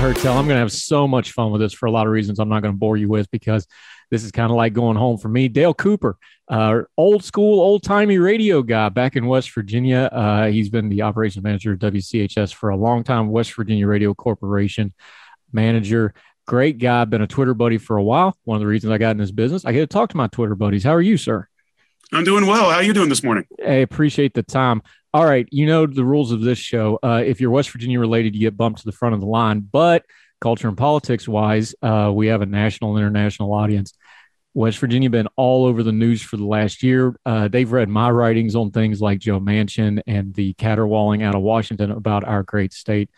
heard tell I'm going to have so much fun with this for a lot of reasons I'm not going to bore you with because this is kind of like going home for me. Dale Cooper, uh, old school, old timey radio guy back in West Virginia. Uh, he's been the operations manager of WCHS for a long time, West Virginia Radio Corporation manager. Great guy, been a Twitter buddy for a while. One of the reasons I got in this business. I get to talk to my Twitter buddies. How are you, sir? I'm doing well. How are you doing this morning? I appreciate the time. All right, you know the rules of this show. Uh, if you're West Virginia related, you get bumped to the front of the line. But culture and politics wise, uh, we have a national, international audience. West Virginia been all over the news for the last year. Uh, they've read my writings on things like Joe Manchin and the caterwauling out of Washington about our great state.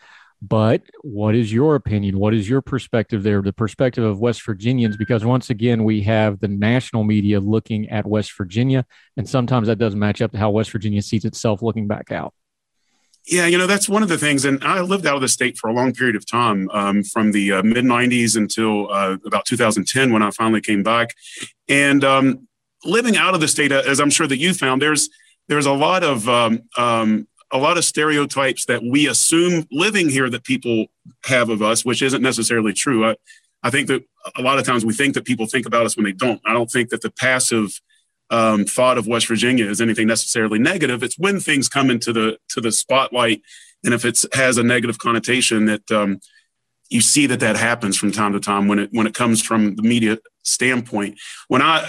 But what is your opinion? What is your perspective there? The perspective of West Virginians, because once again, we have the national media looking at West Virginia, and sometimes that doesn't match up to how West Virginia sees itself looking back out. Yeah, you know, that's one of the things. And I lived out of the state for a long period of time, um, from the uh, mid 90s until uh, about 2010 when I finally came back. And um, living out of the state, as I'm sure that you found, there's there's a lot of um, um a lot of stereotypes that we assume living here that people have of us, which isn't necessarily true. I, I think that a lot of times we think that people think about us when they don't. I don't think that the passive um, thought of West Virginia is anything necessarily negative. It's when things come into the to the spotlight, and if it has a negative connotation, that um, you see that that happens from time to time when it when it comes from the media standpoint. When I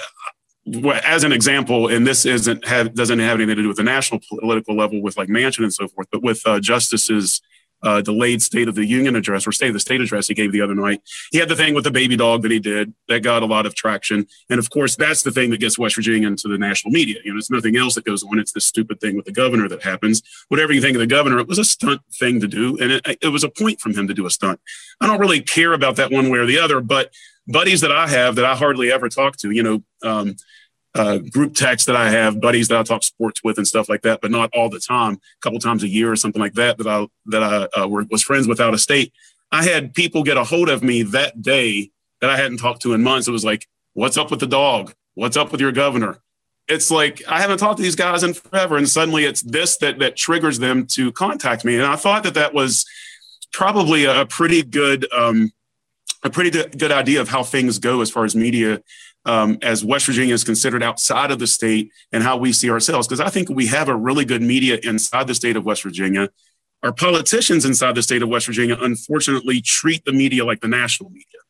as an example, and this isn't have doesn't have anything to do with the national political level with like Manchin and so forth, but with uh, Justice's uh, delayed State of the Union address or State of the State address he gave the other night. He had the thing with the baby dog that he did that got a lot of traction, and of course that's the thing that gets West Virginia into the national media. You know, it's nothing else that goes on. It's this stupid thing with the governor that happens. Whatever you think of the governor, it was a stunt thing to do, and it, it was a point from him to do a stunt. I don't really care about that one way or the other, but buddies that I have that I hardly ever talk to, you know. Um, uh, group text that I have, buddies that I talk sports with and stuff like that, but not all the time. A couple times a year or something like that. That I that I uh, were, was friends with out of state. I had people get a hold of me that day that I hadn't talked to in months. It was like, "What's up with the dog? What's up with your governor?" It's like I haven't talked to these guys in forever, and suddenly it's this that that triggers them to contact me. And I thought that that was probably a pretty good. Um, a pretty good idea of how things go as far as media um, as West Virginia is considered outside of the state and how we see ourselves. Because I think we have a really good media inside the state of West Virginia. Our politicians inside the state of West Virginia, unfortunately, treat the media like the national media.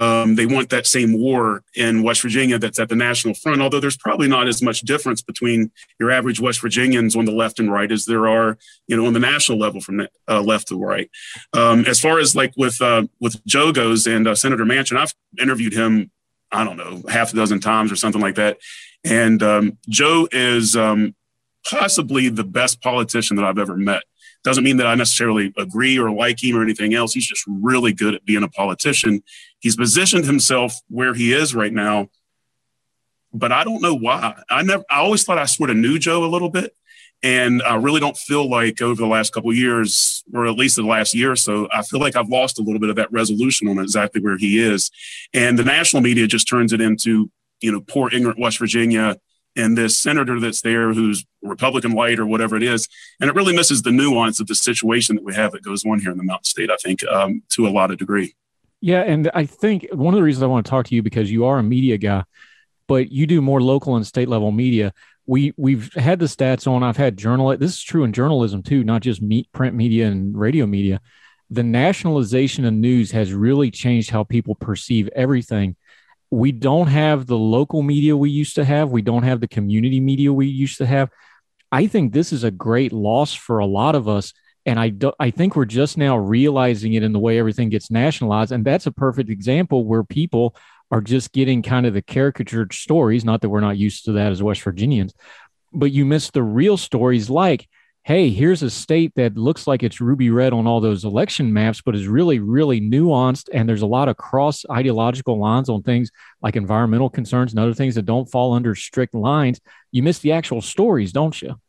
Um, they want that same war in West Virginia that's at the national front, although there's probably not as much difference between your average West Virginians on the left and right as there are, you know, on the national level from uh, left to right. Um, as far as like with uh, with Joe goes and uh, Senator Manchin, I've interviewed him I don't know, half a dozen times or something like that. And um, Joe is um, possibly the best politician that I've ever met. Doesn't mean that I necessarily agree or like him or anything else. He's just really good at being a politician. He's positioned himself where he is right now, but I don't know why. I never. I always thought I sort of knew Joe a little bit, and I really don't feel like over the last couple years, or at least the last year or so, I feel like I've lost a little bit of that resolution on exactly where he is. And the national media just turns it into, you know, poor ignorant West Virginia and this senator that's there who's Republican light or whatever it is. And it really misses the nuance of the situation that we have that goes on here in the Mountain State, I think, um, to a lot of degree. Yeah. And I think one of the reasons I want to talk to you because you are a media guy, but you do more local and state level media we we've had the stats on. I've had journal. This is true in journalism too, not just meet, print media and radio media. The nationalization of news has really changed how people perceive everything. We don't have the local media we used to have. We don't have the community media we used to have. I think this is a great loss for a lot of us. And I, do, I think we're just now realizing it in the way everything gets nationalized. And that's a perfect example where people are just getting kind of the caricatured stories. Not that we're not used to that as West Virginians, but you miss the real stories like, hey, here's a state that looks like it's ruby red on all those election maps, but is really, really nuanced. And there's a lot of cross ideological lines on things like environmental concerns and other things that don't fall under strict lines. You miss the actual stories, don't you?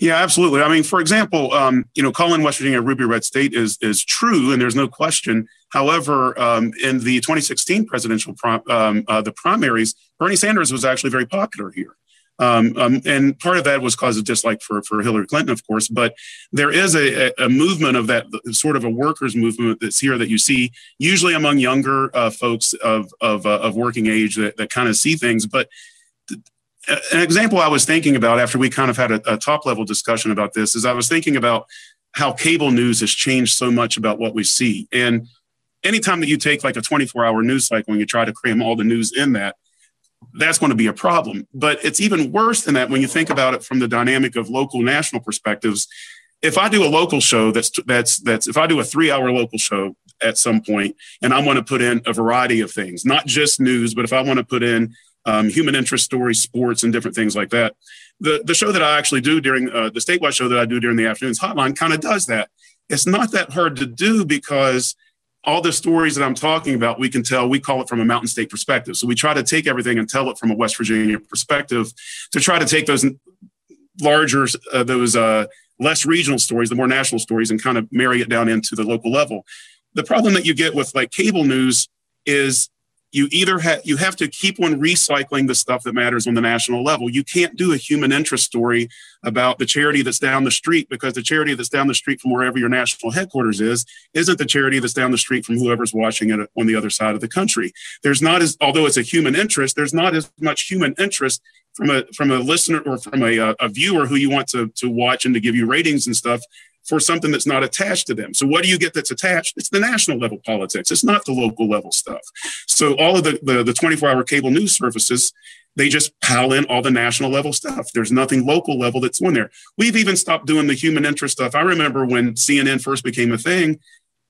Yeah, absolutely. I mean, for example, um, you know, calling West Virginia Ruby Red State is is true, and there's no question. However, um, in the 2016 presidential prom, um, uh, the primaries, Bernie Sanders was actually very popular here. Um, um, and part of that was cause of dislike for, for Hillary Clinton, of course. But there is a, a, movement of that sort of a workers' movement that's here that you see usually among younger uh, folks of of, uh, of working age that, that kind of see things. But an example I was thinking about after we kind of had a, a top level discussion about this is I was thinking about how cable news has changed so much about what we see. And anytime that you take like a 24 hour news cycle and you try to cram all the news in that, that's going to be a problem. But it's even worse than that when you think about it from the dynamic of local national perspectives. If I do a local show that's that's that's if I do a 3-hour local show at some point and I want to put in a variety of things, not just news, but if I want to put in um, human interest stories, sports, and different things like that. The, the show that I actually do during uh, the statewide show that I do during the afternoons hotline kind of does that. It's not that hard to do because all the stories that I'm talking about, we can tell, we call it from a mountain state perspective. So we try to take everything and tell it from a West Virginia perspective to try to take those larger, uh, those uh, less regional stories, the more national stories, and kind of marry it down into the local level. The problem that you get with like cable news is you either have you have to keep on recycling the stuff that matters on the national level. You can't do a human interest story about the charity that's down the street because the charity that's down the street from wherever your national headquarters is isn't the charity that's down the street from whoever's watching it on the other side of the country. There's not as although it's a human interest there's not as much human interest from a from a listener or from a, a viewer who you want to to watch and to give you ratings and stuff for something that's not attached to them. So what do you get that's attached? It's the national level politics. It's not the local level stuff. So all of the the, the 24 hour cable news services, they just pile in all the national level stuff. There's nothing local level that's on there. We've even stopped doing the human interest stuff. I remember when CNN first became a thing,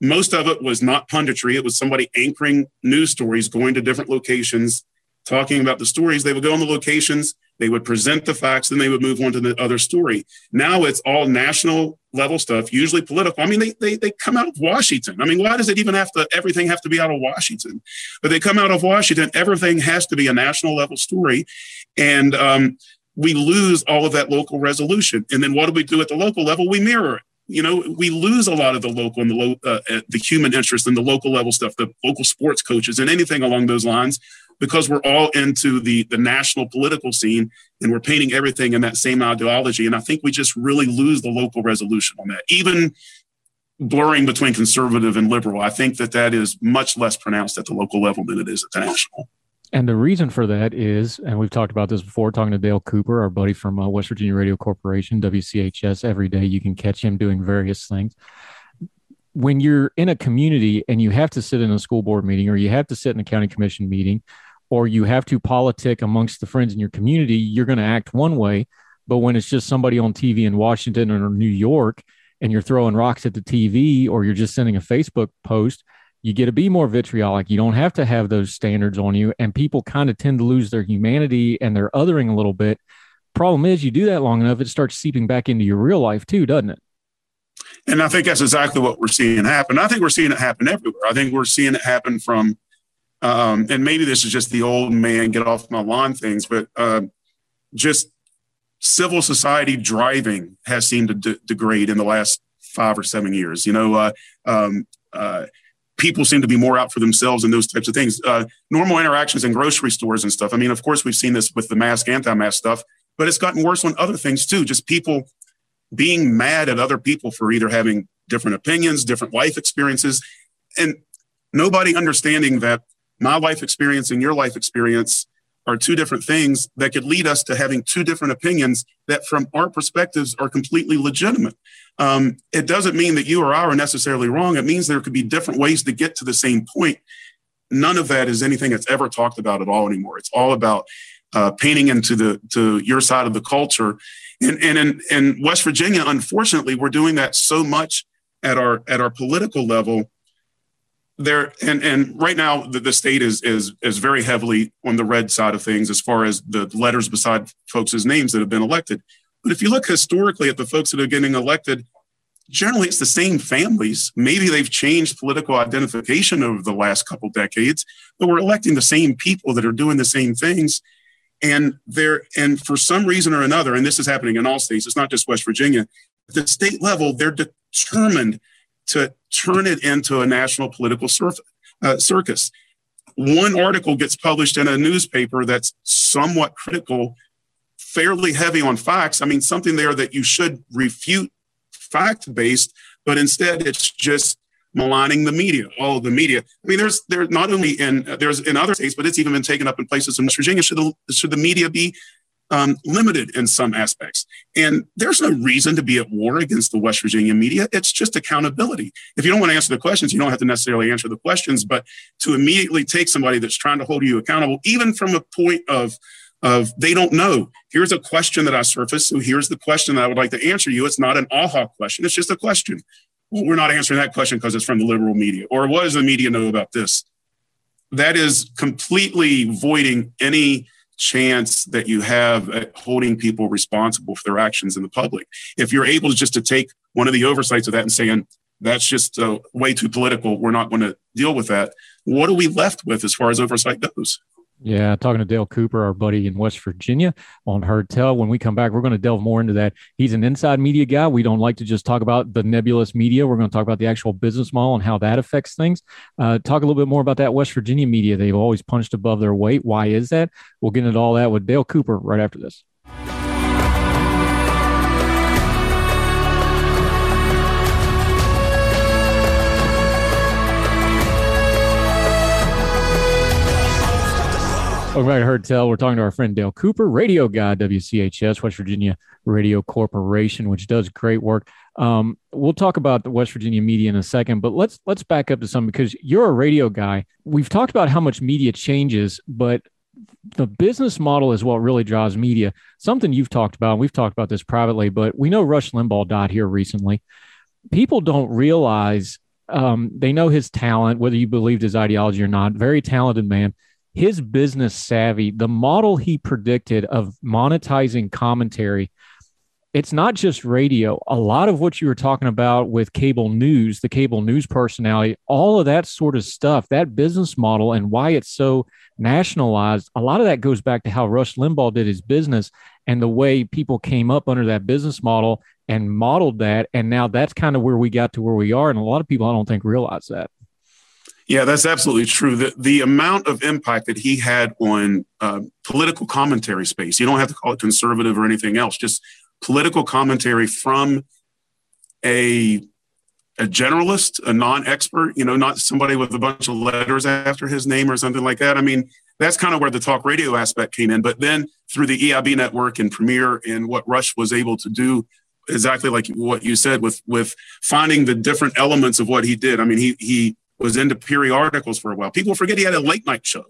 most of it was not punditry. It was somebody anchoring news stories, going to different locations, talking about the stories. They would go on the locations, they would present the facts, then they would move on to the other story. Now it's all national level stuff, usually political. I mean, they, they, they come out of Washington. I mean, why does it even have to, everything have to be out of Washington? But they come out of Washington, everything has to be a national level story. And um, we lose all of that local resolution. And then what do we do at the local level? We mirror it you know we lose a lot of the local and the low, uh, uh, the human interest and the local level stuff the local sports coaches and anything along those lines because we're all into the the national political scene and we're painting everything in that same ideology. And i think we just really lose the local resolution on that. Even blurring between conservative and liberal i think that that is much less pronounced at the local level than it is at the national. And the reason for that is, and we've talked about this before, talking to Dale Cooper, our buddy from uh, West Virginia Radio Corporation, WCHS, every day you can catch him doing various things. When you're in a community and you have to sit in a school board meeting or you have to sit in a county commission meeting or you have to politic amongst the friends in your community, you're going to act one way. But when it's just somebody on TV in Washington or New York and you're throwing rocks at the TV or you're just sending a Facebook post, you get to be more vitriolic. You don't have to have those standards on you. And people kind of tend to lose their humanity and their othering a little bit. Problem is, you do that long enough, it starts seeping back into your real life too, doesn't it? And I think that's exactly what we're seeing happen. I think we're seeing it happen everywhere. I think we're seeing it happen from um, and maybe this is just the old man get off my lawn things, but uh, just civil society driving has seemed to de- degrade in the last five or seven years. You know, uh, um, uh, people seem to be more out for themselves and those types of things. Uh, normal interactions in grocery stores and stuff. I mean, of course, we've seen this with the mask, anti-mask stuff, but it's gotten worse on other things too. Just people being mad at other people for either having different opinions, different life experiences, and nobody understanding that my life experience and your life experience are two different things that could lead us to having two different opinions that from our perspectives are completely legitimate. Um, it doesn't mean that you or i are necessarily wrong. It means there could be different ways to get to the same point. None of that is anything that's ever talked about at all anymore. It's all about uh, painting into the to your side of the culture. And, and in, in west virginia unfortunately we're doing that so much at our at our political level there and and right now the, the state is is is very heavily on the red side of things as far as the letters beside folks' names that have been elected. But if you look historically at the folks that are getting elected, generally it's the same families. Maybe they've changed political identification over the last couple decades, but we're electing the same people that are doing the same things. And there, and for some reason or another, and this is happening in all states, it's not just West Virginia, at the state level, they're determined to turn it into a national political surf, uh, circus. One article gets published in a newspaper that's somewhat critical, fairly heavy on facts. I mean, something there that you should refute fact based, but instead it's just maligning the media, all the media. I mean, there's there's not only in there's in other states, but it's even been taken up in places in West Virginia. Should the should the media be um, limited in some aspects? And there's no reason to be at war against the West Virginia media. It's just accountability. If you don't want to answer the questions, you don't have to necessarily answer the questions, but to immediately take somebody that's trying to hold you accountable, even from a point of of they don't know. Here's a question that I surfaced. So here's the question that I would like to answer you. It's not an aha question. It's just a question well, we're not answering that question because it's from the liberal media. Or what does the media know about this? That is completely voiding any chance that you have at holding people responsible for their actions in the public. If you're able to just to take one of the oversights of that and saying, that's just uh, way too political, we're not going to deal with that. What are we left with as far as oversight goes? Yeah, talking to Dale Cooper, our buddy in West Virginia on Heard Tell. When we come back, we're going to delve more into that. He's an inside media guy. We don't like to just talk about the nebulous media. We're going to talk about the actual business model and how that affects things. Uh, talk a little bit more about that West Virginia media. They've always punched above their weight. Why is that? We'll get into all that with Dale Cooper right after this. Welcome back to Heard Tell. We're talking to our friend Dale Cooper, radio guy, WCHS, West Virginia Radio Corporation, which does great work. Um, we'll talk about the West Virginia media in a second, but let's let's back up to something because you're a radio guy. We've talked about how much media changes, but the business model is what really drives media. Something you've talked about, and we've talked about this privately, but we know Rush Limbaugh died here recently. People don't realize um, they know his talent, whether you believed his ideology or not. Very talented man his business savvy, the model he predicted of monetizing commentary, it's not just radio. A lot of what you were talking about with cable news, the cable news personality, all of that sort of stuff, that business model and why it's so nationalized, a lot of that goes back to how Rush Limbaugh did his business and the way people came up under that business model and modeled that. And now that's kind of where we got to where we are. And a lot of people, I don't think, realize that. Yeah, that's absolutely true. The, the amount of impact that he had on uh, political commentary space, you don't have to call it conservative or anything else, just political commentary from a, a generalist, a non expert, you know, not somebody with a bunch of letters after his name or something like that. I mean, that's kind of where the talk radio aspect came in. But then through the EIB network and Premiere and what Rush was able to do exactly like what you said with with finding the different elements of what he did. I mean, he he was into periodicals for a while. People forget he had a late night show.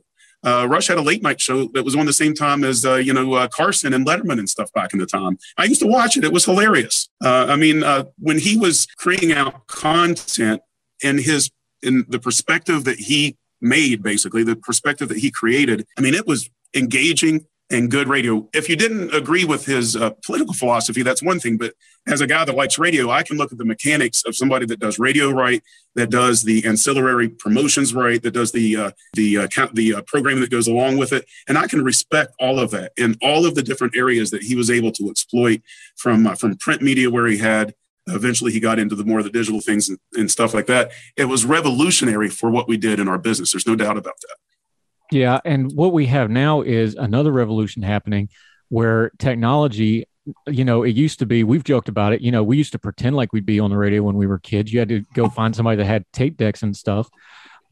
Uh, Rush had a late night show that was on the same time as uh, you know uh, Carson and Letterman and stuff back in the time. I used to watch it; it was hilarious. Uh, I mean, uh, when he was creating out content in his in the perspective that he made, basically the perspective that he created. I mean, it was engaging and good radio. If you didn't agree with his uh, political philosophy, that's one thing. But as a guy that likes radio, I can look at the mechanics of somebody that does radio right, that does the ancillary promotions right, that does the uh, the uh, the uh, programming that goes along with it, and I can respect all of that and all of the different areas that he was able to exploit from uh, from print media where he had. Eventually, he got into the more of the digital things and, and stuff like that. It was revolutionary for what we did in our business. There's no doubt about that. Yeah. And what we have now is another revolution happening where technology, you know, it used to be, we've joked about it, you know, we used to pretend like we'd be on the radio when we were kids. You had to go find somebody that had tape decks and stuff.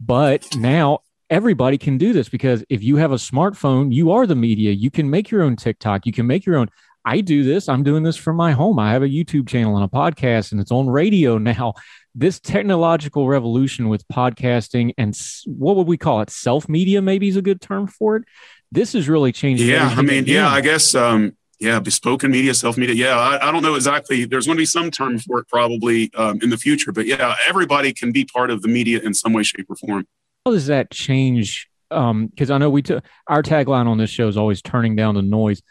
But now everybody can do this because if you have a smartphone, you are the media. You can make your own TikTok, you can make your own. I do this. I'm doing this from my home. I have a YouTube channel and a podcast, and it's on radio now this technological revolution with podcasting and what would we call it? Self media, maybe is a good term for it. This is really changing. Yeah, I mean, yeah, I guess, um, yeah, bespoken media, self media. Yeah, I, I, don't know exactly. There's going to be some term for it probably um, in the future, but yeah, everybody can be part of the media in some way, shape, or form. How does that change? Because um, I know we took our tagline on this show is always turning down the noise.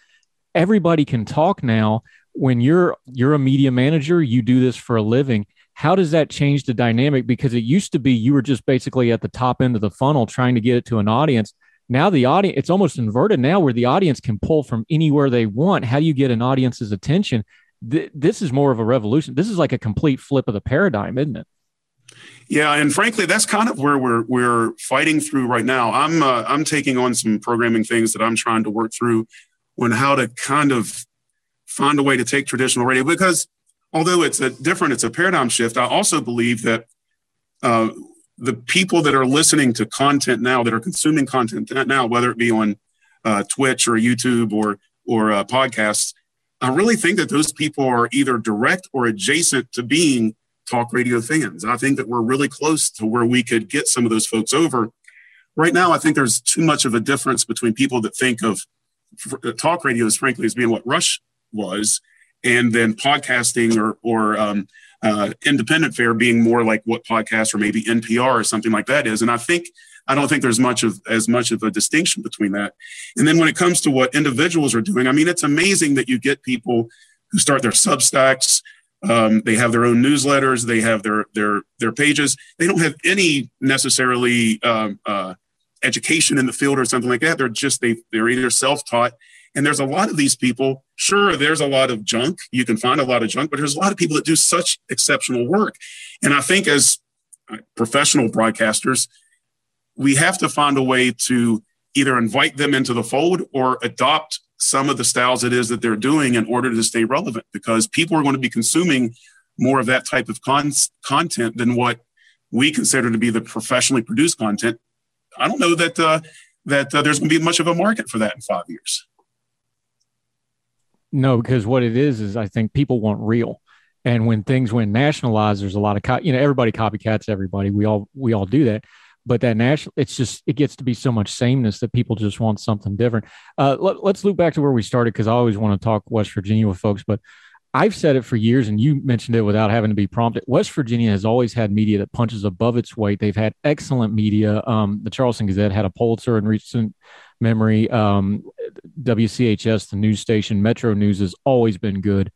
Everybody can talk now. When you're you're a media manager, you do this for a living how does that change the dynamic? Because it used to be you were just basically at the top end of the funnel trying to get it to an audience. now the audience it's almost inverted now where the audience can pull from anywhere they want how do you get an audience's attention Th- this is more of a revolution this is like a complete flip of the paradigm isn't it yeah, and frankly, that's kind of where we're we're fighting through right now. I'm uh, I'm taking on some programming things that I'm trying to work through on how to kind of find a way to take traditional radio because although it's a different, it's a paradigm shift. I also believe that uh, the people that are listening to content now, that are consuming content now, whether it be on uh, Twitch or YouTube or or uh, podcasts, I really think that those people are either direct or adjacent to being talk radio fans. I think that we're really close to where we could get some of those folks over. Right now, I think there's too much of a difference between people that think of talk radio as frankly as being what Rush was, and then podcasting or or um, uh, independent fare being more like what podcast or maybe NPR or something like that is. And I think I don't think there's much of as much of a distinction between that. And then when it comes to what individuals are doing, I mean, it's amazing that you get people who start their Substacks. Um, they have their own newsletters. They have their their their pages. They don't have any necessarily um, uh, education in the field or something like that. They're just they they're either self taught and there's a lot of these people. Sure, there's a lot of junk. You can find a lot of junk, but there's a lot of people that do such exceptional work. And I think as professional broadcasters, we have to find a way to either invite them into the fold or adopt some of the styles it is that they're doing in order to stay relevant because people are going to be consuming more of that type of con- content than what we consider to be the professionally produced content. I don't know that uh, that uh, there's going to be much of a market for that in five years. No, because what it is is I think people want real. And when things went nationalized, there's a lot of co- you know everybody copycats everybody. We all we all do that. But that national, it's just it gets to be so much sameness that people just want something different. Uh, let, let's loop back to where we started because I always want to talk West Virginia with folks. But I've said it for years, and you mentioned it without having to be prompted. West Virginia has always had media that punches above its weight. They've had excellent media. Um, the Charleston Gazette had a Pulitzer in recent memory. Um, WCHS, the news station, Metro News has always been good.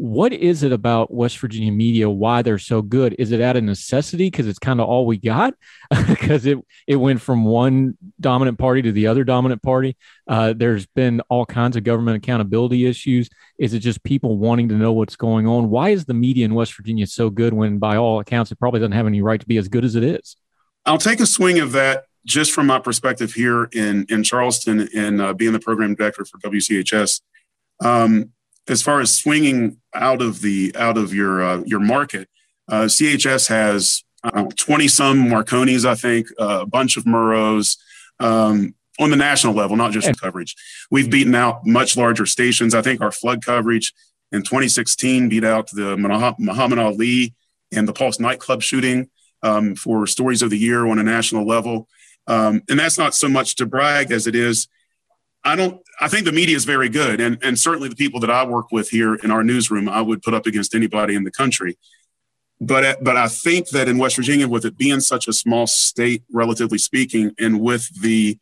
What is it about West Virginia media? Why they're so good? Is it out of necessity because it's kind of all we got? Because it it went from one dominant party to the other dominant party. Uh, there's been all kinds of government accountability issues. Is it just people wanting to know what's going on? Why is the media in West Virginia so good when, by all accounts, it probably doesn't have any right to be as good as it is? I'll take a swing of that just from my perspective here in in Charleston and uh, being the program director for WCHS, um, as far as swinging out of the out of your uh, your market, uh, CHS has twenty some Marconis, I think, uh, a bunch of Murrows. Um, on the national level, not just coverage. We've beaten out much larger stations. I think our flood coverage in 2016 beat out the Muhammad Ali and the Pulse nightclub shooting um, for stories of the year on a national level. Um, and that's not so much to brag as it is. I don't. I think the media is very good, and and certainly the people that I work with here in our newsroom, I would put up against anybody in the country. But but I think that in West Virginia, with it being such a small state, relatively speaking, and with the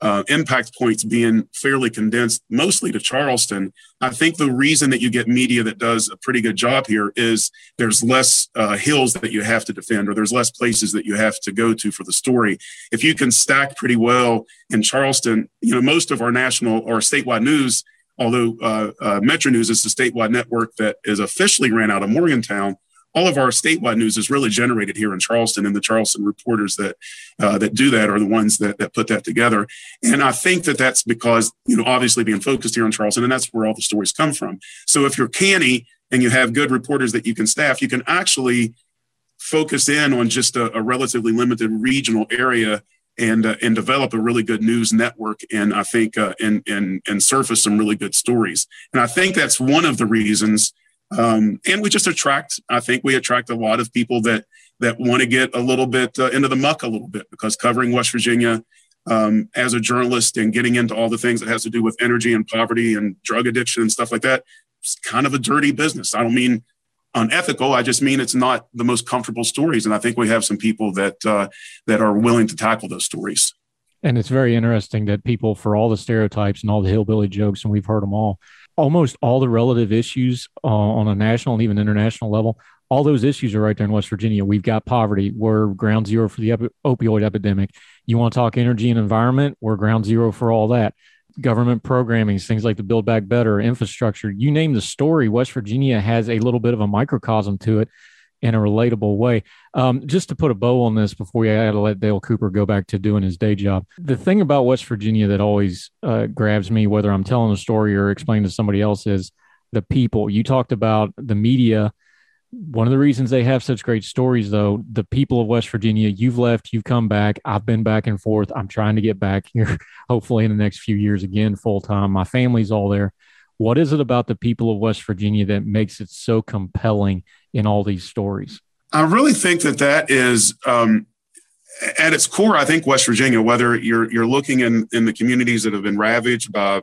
uh, impact points being fairly condensed mostly to Charleston. I think the reason that you get media that does a pretty good job here is there's less uh, hills that you have to defend or there's less places that you have to go to for the story. If you can stack pretty well in Charleston, you know, most of our national or statewide news, although uh, uh Metro News is the statewide network that is officially ran out of Morgantown, all of our statewide news is really generated here in Charleston, and the Charleston reporters that uh, that do that are the ones that that put that together. And I think that that's because you know obviously being focused here in Charleston, and that's where all the stories come from. So if you're canny and you have good reporters that you can staff, you can actually focus in on just a, a relatively limited regional area and uh, and develop a really good news network and I think uh, and and and surface some really good stories. And I think that's one of the reasons um, and we just attract i think we attract a lot of people that that want to get a little bit uh, into the muck a little bit because covering west virginia um, as a journalist and getting into all the things that has to do with energy and poverty and drug addiction and stuff like that it's kind of a dirty business. I don't mean unethical i just mean it's not the most comfortable stories. And i think we have some people that uh, that are willing to tackle those stories. And it's very interesting that people for all the stereotypes and all the hillbilly jokes and we've heard them all almost all the relative issues uh, on a national and even international level all those issues are right there in West Virginia. We've got poverty. We're ground zero for the epi- opioid epidemic. You want to talk energy and environment? We're ground zero for all that. Government programming, things like the Build Back Better, infrastructure, you name the story, West Virginia has a little bit of a microcosm to it in a relatable way. Um, just to put a bow on this before we had to let Dale Cooper go back to doing his day job. The thing about West Virginia that always uh, grabs me, whether I'm telling a story or explaining to somebody else, is the people. You talked about the media one of the reasons they have such great stories, though, the people of West Virginia, you've left, you've come back. I've been back and forth. I'm trying to get back here, hopefully in the next few years again, full time. My family's all there. What is it about the people of West Virginia that makes it so compelling in all these stories? I really think that that is, um, at its core, I think West Virginia, whether you're you're looking in in the communities that have been ravaged by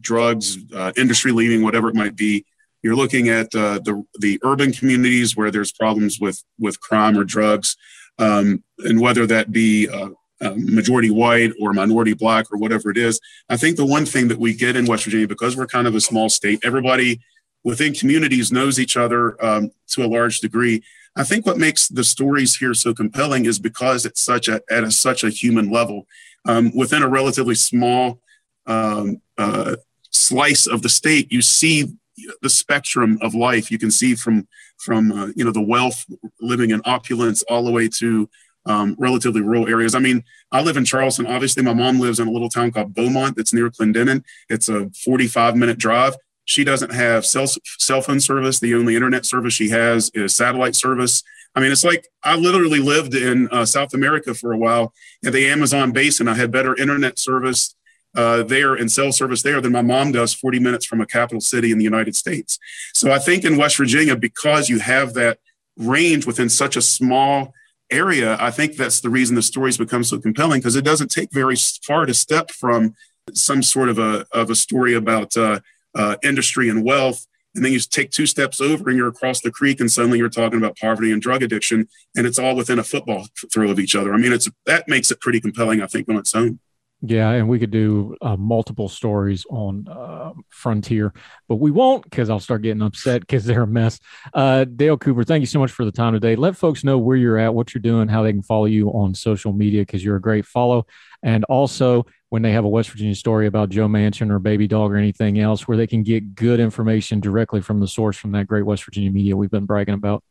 drugs, uh, industry leaving, whatever it might be, you're looking at uh, the the urban communities where there's problems with with crime or drugs, um, and whether that be uh, uh, majority white or minority black or whatever it is. I think the one thing that we get in West Virginia because we're kind of a small state, everybody within communities knows each other um, to a large degree. I think what makes the stories here so compelling is because it's such a at a, such a human level um, within a relatively small um, uh, slice of the state. You see the spectrum of life. You can see from from uh, you know the wealth living in opulence all the way to um, relatively rural areas. I mean, I live in Charleston. Obviously, my mom lives in a little town called Bomont that's near Clendenin. It's a 45 minute drive. She doesn't have cell, cell phone service. The only internet service she has is satellite service. I mean, it's like I literally lived in uh, South America for a while at the Amazon basin. I had better internet service uh, there and cell service there than my mom does 40 minutes from a capital city in the United States. So I think in West Virginia, because you have that range within such a small area, I think that's the reason the stories become so compelling because it doesn't take very far to step from some sort of a, of a story about uh, uh, industry and wealth. And then you take two steps over and you're across the creek and suddenly you're talking about poverty and drug addiction and it's all within a football throw of each other. I mean, it's that makes it pretty compelling, I think, on its own. Yeah, and we could do uh, multiple stories on uh, Frontier, but we won't because I'll start getting upset because they're a mess. Uh, Dale Cooper, thank you so much for the time today. Let folks know where you're at, what you're doing, how they can follow you on social media because you're a great follow. And also, when they have a West Virginia story about Joe Manchin or Baby Dog or anything else, where they can get good information directly from the source from that great West Virginia media we've been bragging about.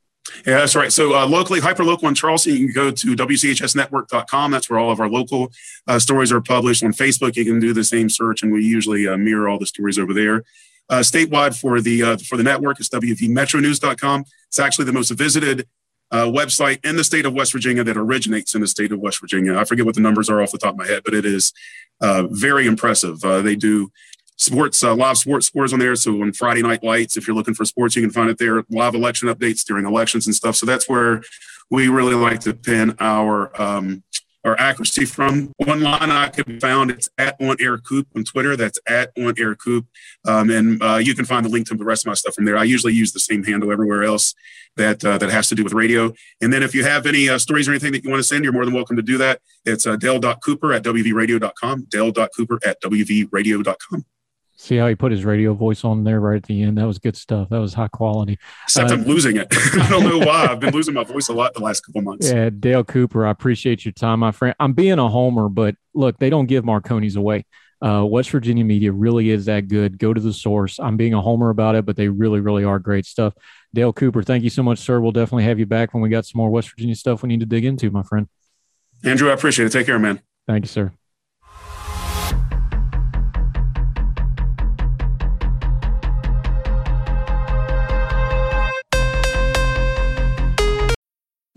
Yeah, that's right. So uh, locally, hyper local in Charleston, you can go to WCHSnetwork.com. That's where all of our local uh, stories are published. On Facebook, you can do the same search, and we usually uh, mirror all the stories over there. Uh, statewide for the uh, for the network is WVMetroNews.com. It's actually the most visited uh, website in the state of West Virginia that originates in the state of West Virginia. I forget what the numbers are off the top of my head, but it is very impressive. they do sports, uh, live sports scores on there. So on Friday Night Lights, if you're looking for sports, you can find it there. Live election updates during elections and stuff. So that's where we really like to pin our um, our accuracy from. One line I can found, it's at on air coop on Twitter. That's at on air coop. Um, and uh, you can find the link to the rest of my stuff from there. I usually use the same handle everywhere else that uh, that has to do with radio. And then if you have any uh, stories or anything that you want to send, you're more than welcome to do that. It's uh, Dale.Cooper at WVRadio.com, Dale.Cooper at WVRadio.com. See how he put his radio voice on there right at the end? That was good stuff. That was high quality. Except uh, I'm losing it. I don't know why. I've been losing my voice a lot the last couple months. Yeah, Dale Cooper, I appreciate your time, my friend. I'm being a homer, but look, they don't give Marconi's away. Uh, West Virginia media really is that good. Go to the source. I'm being a homer about it, but they really, really are great stuff. Dale Cooper, thank you so much, sir. We'll definitely have you back when we got some more West Virginia stuff we need to dig into, my friend. Andrew, I appreciate it. Take care, man. Thank you, sir.